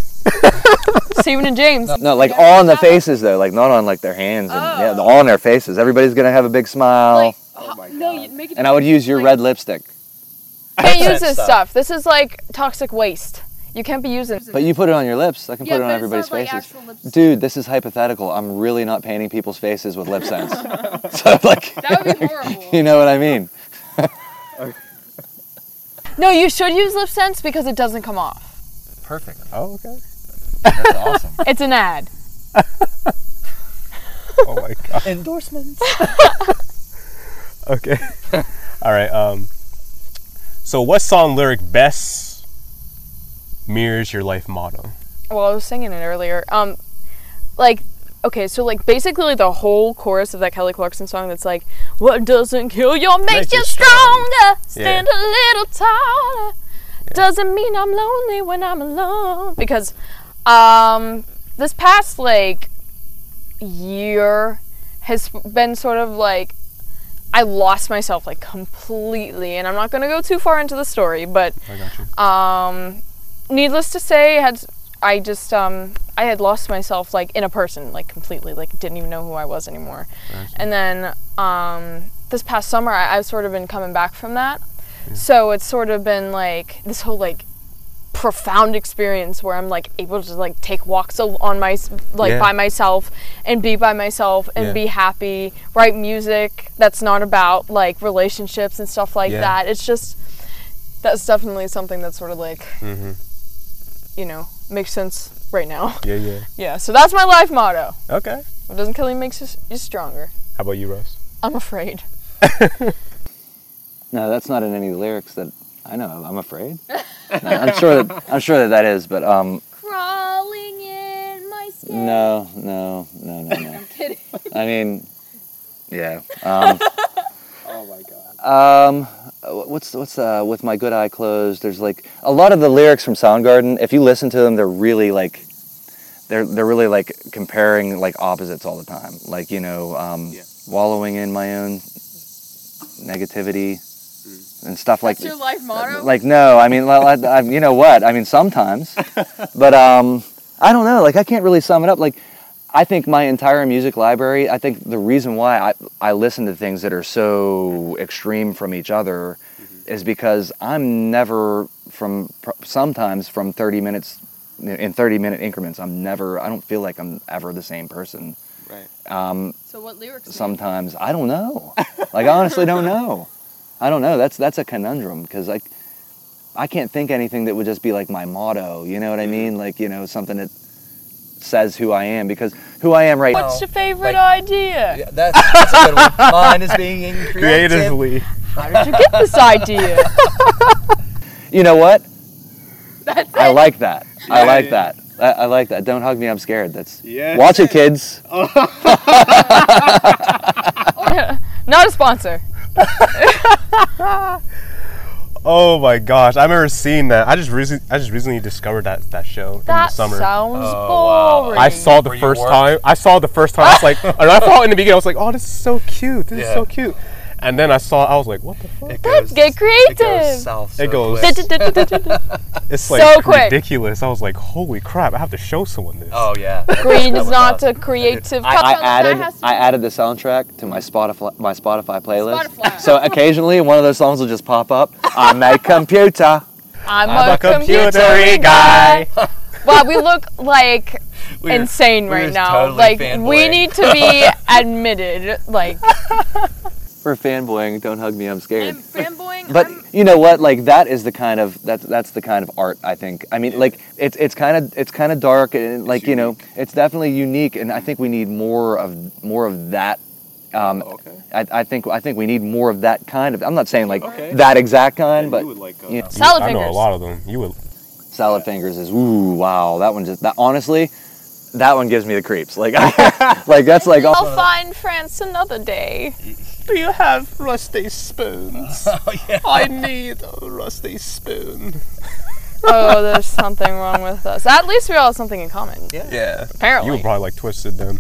Stephen and James. No, like all on the faces though, like not on like their hands and yeah, Oh. on their faces. Everybody's gonna have a big smile, Like, Oh my no, God. you make it. and I would use your like- red lipstick. Can't use this stuff. stuff. This is like toxic waste. You can't be using. But you put it on your lips. I can Yeah, put it on everybody's it's not like faces. actual. Dude, this is hypothetical. I'm really not painting people's faces with lip sense. so like, That would be horrible. you know what I mean? No, you should use LipSense because it doesn't come off. perfect. Oh, okay. That's awesome. It's an ad. Oh my god. Endorsements. Okay. All right. Um. So, what song lyric best mirrors your life motto? Well, I was singing it earlier. Um, like, okay, so like basically like the whole chorus of that Kelly Clarkson song that's like, "What doesn't kill you makes, Makes you stronger. Stand a little taller. Doesn't mean I'm lonely when I'm alone." Because, um, this past like year has been sort of like I lost myself like completely, and I'm not gonna go too far into the story, but I got you. um, needless to say, had I just um I had lost myself like in a person like completely like didn't even know who I was anymore. And then um this past summer I, I've sort of been coming back from that. So it's sort of been like this whole like profound experience where I'm like able to like take walks on my like Yeah. by myself and be by myself and Yeah. be happy, write music that's not about like relationships and stuff like Yeah. that. It's just that's definitely something that's sort of like Mm-hmm. you know makes sense right now. Yeah, yeah. Yeah, so that's my life motto. Okay. What doesn't kill you makes you, you stronger. How about you, Russ? I'm afraid. No, that's not in any lyrics that I know. of. I'm afraid. No, I'm sure that I'm sure that that is, but um, Crawling in my skin. no, no, no, no, no. I'm kidding. I mean, yeah. Um, Oh my god. Um, what's what's uh, with my good eye closed? There's like a lot of the lyrics from Soundgarden. If you listen to them, they're really like they're they're really like comparing like opposites all the time. Like you know, um, Yeah. wallowing in my own negativity and stuff like That's your life motto? like no i mean li- li- I, you know what i mean sometimes but um i don't know like i can't really sum it up like i think my entire music library i think the reason why i, I listen to things that are so extreme from each other is because i'm never from sometimes from 30 minutes in 30 minute increments i'm never i don't feel like i'm ever the same person. Right. um, so what lyrics? do you- sometimes i don't know. Like i honestly don't know. I don't know. That's that's a conundrum because like i can't think anything that would just be like my motto you know what i mean? Like you know something that says who i am because who i am right now What's your favorite like- idea? Yeah, that's, that's a good one. Mine is being creative. Creatively. How did you get this idea? you know what That's i it. like that i like that I, I like that don't hug me i'm scared that's Yes. watch it kids Not a sponsor. Oh my gosh, I remember seeing that. I just recently, I just recently discovered that that show in the That summer. sounds Oh, wow. boring. I saw the Were first time. I saw the first time. I was like, and I thought in the beginning, I was like, oh, this is so cute. This is so cute. And then I saw, I was like, what the fuck? It goes, get It creative. goes south. So It goes- quick. It's like So quick. ridiculous. I was like, holy crap! I have to show someone this. Oh yeah. Green is not a creative. I, color. I added I added the soundtrack to my Spotify my Spotify playlist. Spotify. So occasionally one of those songs will just pop up. I'm a computer. I'm, I'm a, a computer computery guy. guy. wow, we look like We were- insane we were right now. totally like we need to be admitted. Like For fanboying, don't hug me, I'm scared. I'm fanboying. But I'm, you know what? Like that is the kind of that's that's the kind of art I think. I mean, like it's it's kind of it's kind of dark and like you know it's definitely unique, and I think we need more of more of that. Um, Okay. I, I think I think we need more of that kind of. I'm not saying like Okay. that exact kind, but like, uh, you know, Salad I know a fingers. lot of them. You would. salad fingers is ooh wow that one just that honestly, that one gives me the creeps. Like like that's like I'll oh, find France another day. Do you have rusty spoons? Oh yeah. I need a rusty spoon. Oh, there's something wrong with us. At least we all have something in common. Yeah. Apparently. You would probably like Twisted then.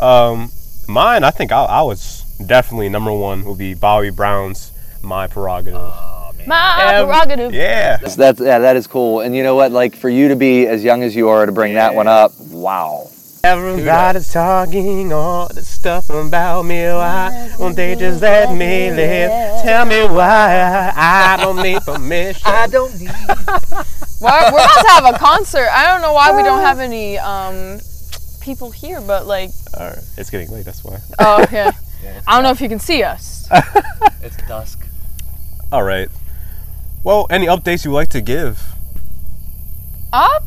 Um, mine, I think I, I was definitely number one would be Bobby Brown's My Prerogative. Oh man. My Um, prerogative. yeah. that's, that's yeah that is cool. And you know what? Like for you to be as young as you are to bring that one up, wow. Everybody's talking all the stuff about me. Why won't they just let me live? Tell me why I don't need permission. I don't need. We're, we're about to have a concert. I don't know why we don't have any um people here, but like, All right, it's getting late. That's why. oh okay. I don't know if you can see us. It's dusk. All right. Well, any updates you would like to give? Up.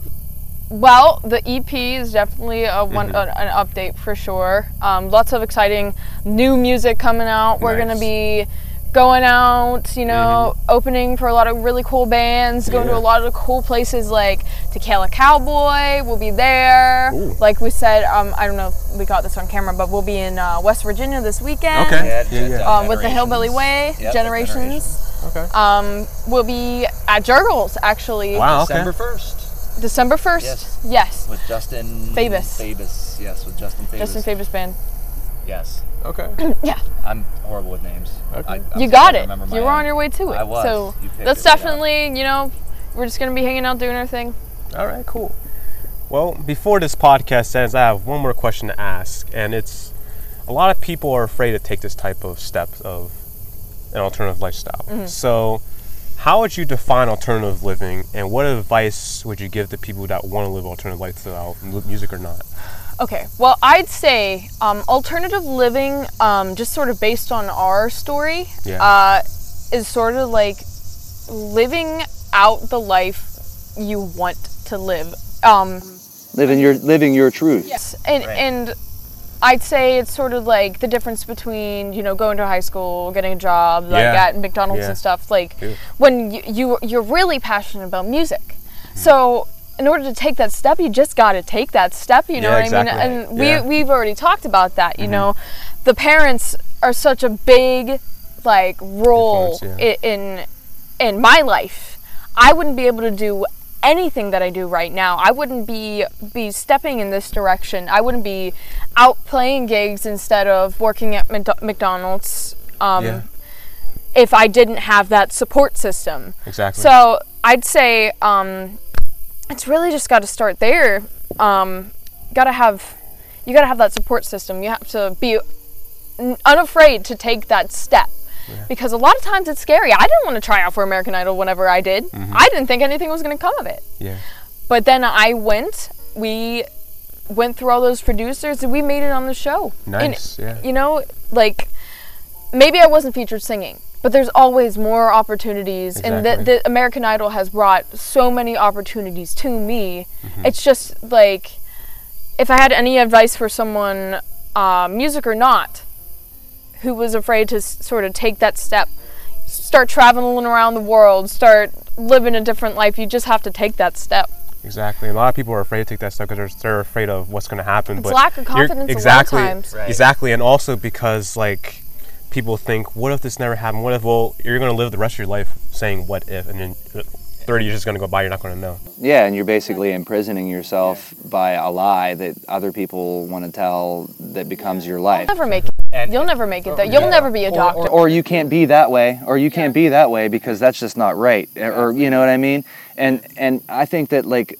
Well, the EP is definitely a one an, an update for sure. Um, lots of exciting new music coming out. We're gonna be going out, you know, opening for a lot of really cool bands, going to a lot of cool places like Tequila Cowboy. We'll be there. Ooh. Like we said, um, I don't know if we got this on camera, but we'll be in uh, West Virginia this weekend. Okay. Yeah, Yeah, yeah. yeah. Um, with the Hillbilly Way, Yep, with Generations. Okay. Um, we'll be at Jergel's actually. Wow. Okay. December 1st December 1st. Yes. Yes. with Justin Fabus. Fabus, yes, with Justin Fabus. Justin Favor's band. Yes. Okay. Yeah. I'm horrible with names. I, I'm You got it. You were own. on your way to it. I was. So that's it right definitely, you know, we're just gonna be hanging out doing our thing. All right, cool. Well, before this podcast ends, I have one more question to ask, and it's a lot of people are afraid to take this type of step of an alternative lifestyle. Mm-hmm. So, how would you define alternative living, and what advice would you give to people that want to live alternative lifestyle, m- music or not? Okay. Well, I'd say um, alternative living, um, just sort of based on our story, Yeah. uh, is sort of like living out the life you want to live. Um, living your living your truth. Yes, and and I'd say it's sort of like the difference between you know going to high school, getting a job like Yeah. at McDonald's Yeah. and stuff. Like when you, you you're really passionate about music, so. In order to take that step, you just got to take that step. You know Yeah, what exactly. I mean? And we. Mm-hmm. we've already talked about that. You know, the parents are such a big like role in in my life. I wouldn't be able to do anything that I do right now. I wouldn't be be stepping in this direction. I wouldn't be out playing gigs instead of working at McDonald's. Um, Yeah. If I didn't have that support system. Exactly. So I'd say um, it's really just got to start there. Um, got to have you got to have that support system. You have to be unafraid to take that step. Because a lot of times it's scary. I didn't want to try out for American Idol whenever I did. I didn't think anything was going to come of it. yeah. But then I went. We went through all those producers and we made it on the show. And, Nice. yeah. You know, like maybe I wasn't featured singing, but there's always more opportunities. And the, the American Idol has brought so many opportunities to me. Mm-hmm. It's just like if I had any advice for someone, uh, music or not, who was afraid to s- sort of take that step, start traveling around the world, start living a different life, you just have to take that step. Exactly. A lot of people are afraid to take that step because they're, they're afraid of what's going to happen. It's but lack of you're- confidence a lot of exactly, times. Right. Exactly, and also because like people think, what if this never happened? What if? Well, you're going to live the rest of your life saying what if, and then uh, 30 years is going to go by. You're not going to know. Yeah, and you're basically imprisoning yourself by a lie that other people want to tell that becomes your life. Never make it. And- You'll never make it though. Oh, You'll never be a doctor. Or you can't be that way, or you can't be that way because that's just not right, eh, or you know what I mean. And and I think that like,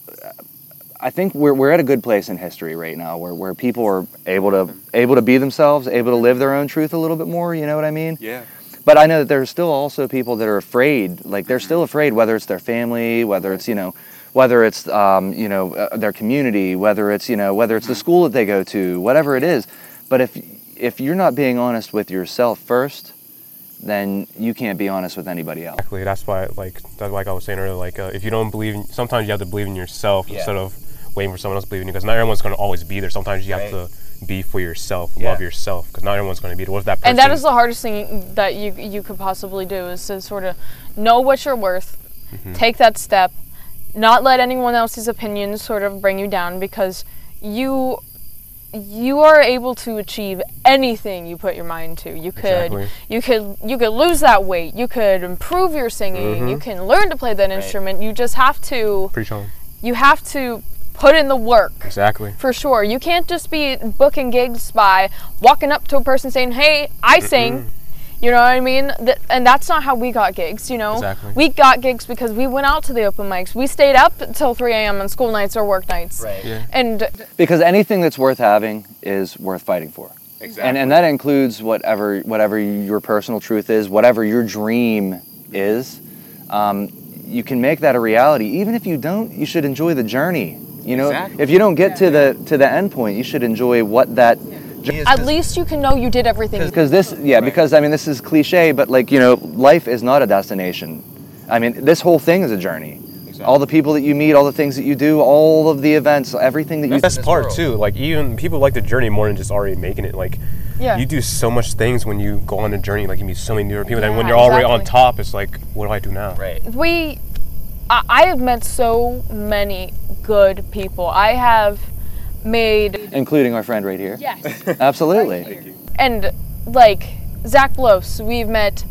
I think we're we're at a good place in history right now, where where people are able to able to be themselves, able to live their own truth a little bit more. You know what I mean? Yeah. But I know that there's still also people that are afraid. Like they're still afraid, whether it's their family, whether it's you know, whether it's um, you know uh, their community, whether it's you know whether it's the school that they go to, whatever it is. But if if you're not being honest with yourself first, then you can't be honest with anybody else. Exactly. That's why, like, that's like I was saying earlier. Like, uh, if you don't believe, in, sometimes you have to believe in yourself Yeah. instead of waiting for someone else to believe in you. Because not everyone's going to always be there. Sometimes you have Right. to be for yourself, Yeah. love yourself. Because not everyone's going to be there. What if that person? and that is the hardest thing that you you could possibly do is to sort of know what you're worth, Mm-hmm. take that step, not let anyone else's opinions sort of bring you down because you you are able to achieve anything you put your mind to. You could Exactly. you could you could lose that weight. You could improve your singing. Mm-hmm. You can learn to play that instrument. You just have to Preach on. you have to put in the work. Exactly. For sure. You can't just be booking gigs by walking up to a person saying, "Hey, I sing." You know what I mean? Th- and that's not how we got gigs, you know? Exactly. We got gigs because we went out to the open mics. We stayed up until 3 a.m. on school nights or work nights. Right. Yeah. And Because anything that's worth having is worth fighting for. Exactly. And and that includes whatever whatever your personal truth is, whatever your dream is. Um, you can make that a reality. Even if you don't, you should enjoy the journey. You know, Exactly. if you don't get to the to the end point, you should enjoy what that. at least you can know you did everything. Because this, yeah, because I mean, this is cliche, but like you know, life is not a destination. I mean, this whole thing is a journey. Exactly. all the people that you meet, all the things that you do, all of the events, everything that you. Best part too. Like even people like the journey more than just already making it. Like Yeah. you do so much things when you go on a journey. Like you meet so many different people. and when you're already on top, it's like, what do I do now? Right. we I, I have met so many good people i have made including our friend right here. yes Absolutely. Thank you. And like zach blows we've met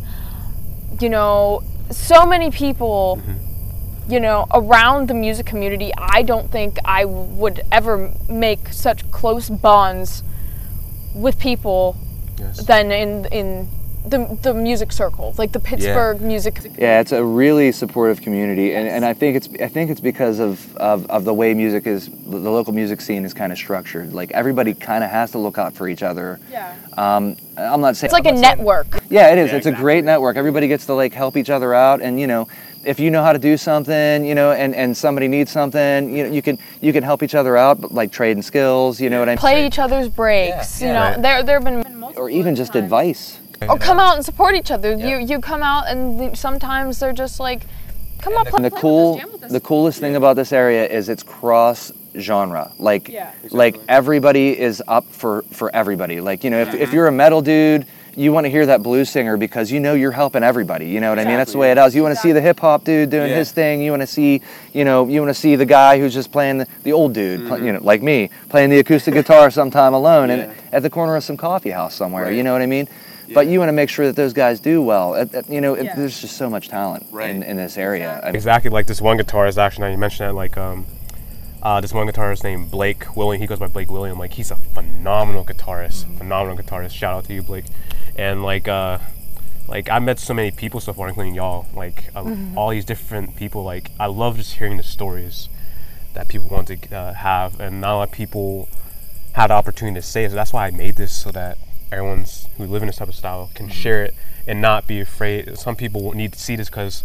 you know so many people mm-hmm. you know around the music community i don't think i would ever make such close bonds with people Yes. than in in the, the music circle like the pittsburgh music Yeah, it's a really supportive community, and, and I think it's I think it's because of, of, of the way music is the local music scene is kind of structured. Like everybody kind of has to look out for each other. yeah Um, I'm not saying it's like a network Yeah, it is. it's a great network. Everybody gets to like help each other out, and you know, if you know how to do something, you know, and, and somebody needs something, you know, you can you can help each other out, but, like trading skills. You know what I mean? play each other's breaks Yeah, you yeah. know Right. there there have been or even just advice. Or oh, come out and support each other. You you come out and the, sometimes they're just like, come up. And the cool, the coolest thing about this area is it's cross genre. Like, Yeah. like everybody is up for for everybody. Like, you know, if, if uh-huh. you're a metal dude, you want to hear that blues singer because you know you're helping everybody. You know what I mean? That's the way it is. You want to see the hip hop dude doing his thing. You want to see, you know, you want to see the guy who's just playing the, the old dude, pl- mm-hmm. you know, like me, playing the acoustic guitar sometime alone and at the corner of some coffee house somewhere. You know what I mean? But you want to make sure that those guys do well. At- at- you know, it, Yeah. there's just so much talent in, in this area. I mean, Exactly like this one guitarist. Actually, now you mentioned that. Like um, uh, this one guitarist named Blake William. He goes by Blake William. Like he's a phenomenal guitarist. Phenomenal guitarist. Shout out to you, Blake. And like uh, like I met so many people so far, including y'all. Like uh, all these different people. Like I love just hearing the stories that people want to uh, have, and not a lot of people had the opportunity to say it. So that's why I made this so that everyone's who live in this type of style can mm-hmm. share it and not be afraid. Some people need to see this because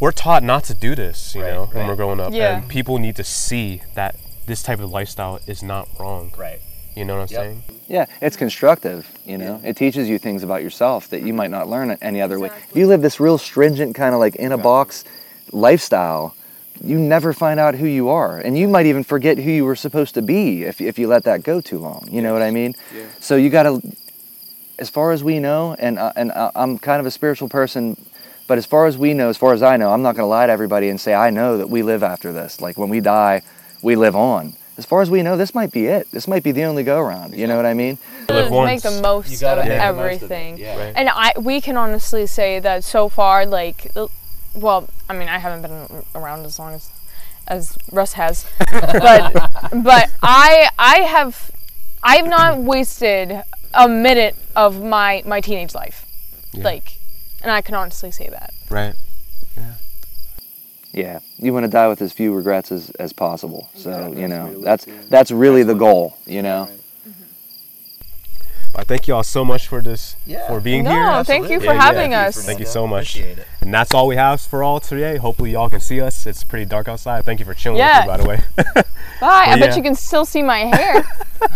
we're taught not to do this, you know, when we're growing up. Yeah. And people need to see that this type of lifestyle is not wrong. Right. You know what I'm Yep. saying? Yeah, it's constructive. You know, it teaches you things about yourself that you might not learn any other way. If you live this real stringent kind of like in a box lifestyle, you never find out who you are, and you might even forget who you were supposed to be if if you let that go too long. You know what I mean? yeah. So you got to, as far as we know, and uh, and uh, I'm kind of a spiritual person. But as far as we know, as far as I know, I'm not going to lie to everybody and say I know that we live after this. Like when we die, we live on. As far as we know, this might be it. This might be the only go round. You know what I mean? Live make the once. most You of make the most of everything. yeah. Right. And I we can honestly say that so far, like, well, I mean, I haven't been around as long as as Russ has, but but I I have I have not wasted a minute of my my teenage life, like, and I can honestly say that. Right. Yeah, Yeah. you want to die with as few regrets as, as possible. So you know that's that's really the goal. You know. I thank you all so much for this, Yeah. for being No, here. thank you for yeah. having Thank us. Thank you so much. Appreciate it. And that's all we have for all today. Hopefully y'all can see us. It's pretty dark outside. Thank you for chilling Yeah. with me, by the way. Bye. I Well, bet you can still see my hair.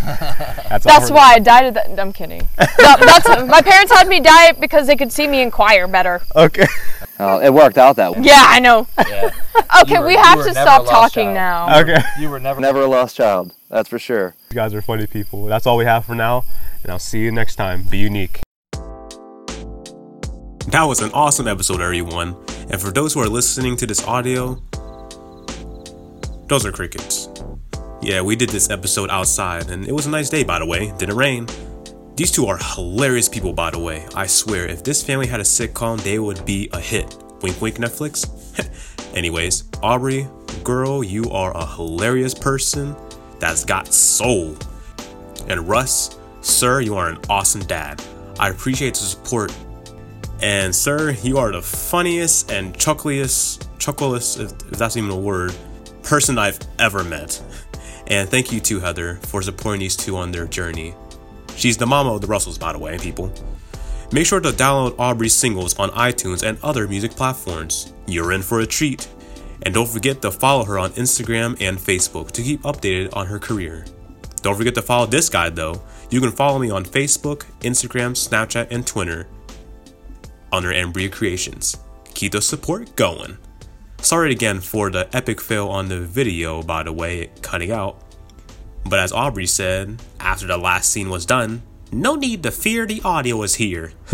that's That's why I dyed it. That, I'm kidding. That- that's, my parents had me dye it because they could see me in choir better. Okay. Uh, it worked out that way. Yeah, I know. Yeah. Okay, were- we have to stop talking child. now. Okay. You were never. Never a lost child. That's for sure. You guys are funny people. That's all we have for now, and I'll see you next time. Be unique. That was an awesome episode, everyone. And for those who are listening to this audio, those are crickets. Yeah, we did this episode outside, and it was a nice day, by the way. Didn't rain. These two are hilarious people, by the way. I swear, if this family had a sitcom, they would be a hit. Wink, wink, Netflix. Anyways, Aubrey, girl, you are a hilarious person that's got soul. And Russ, sir, you are an awesome dad. I appreciate the support. And sir, you are the funniest and chuckliest, chuckliest, if, if that's even a word, person I've ever met. And thank you to Heather for supporting these two on their journey. She's the mama of the Russells, by the way, people. Make sure to download Aubrey's singles on iTunes and other music platforms. You're in for a treat. And don't forget to follow her on Instagram and Facebook to keep updated on her career. Don't forget to follow this guy though. You can follow me on Facebook, Instagram, Snapchat, and Twitter under Embria Creations. Keep the support going. Sorry again for the epic fail on the video, by the way, cutting out. But as Aubrey said, after the last scene was done, no need to fear the audio is here.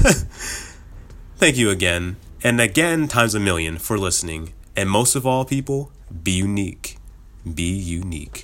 Thank you again, and again times a million for listening. And most of all, people, be unique. Be unique.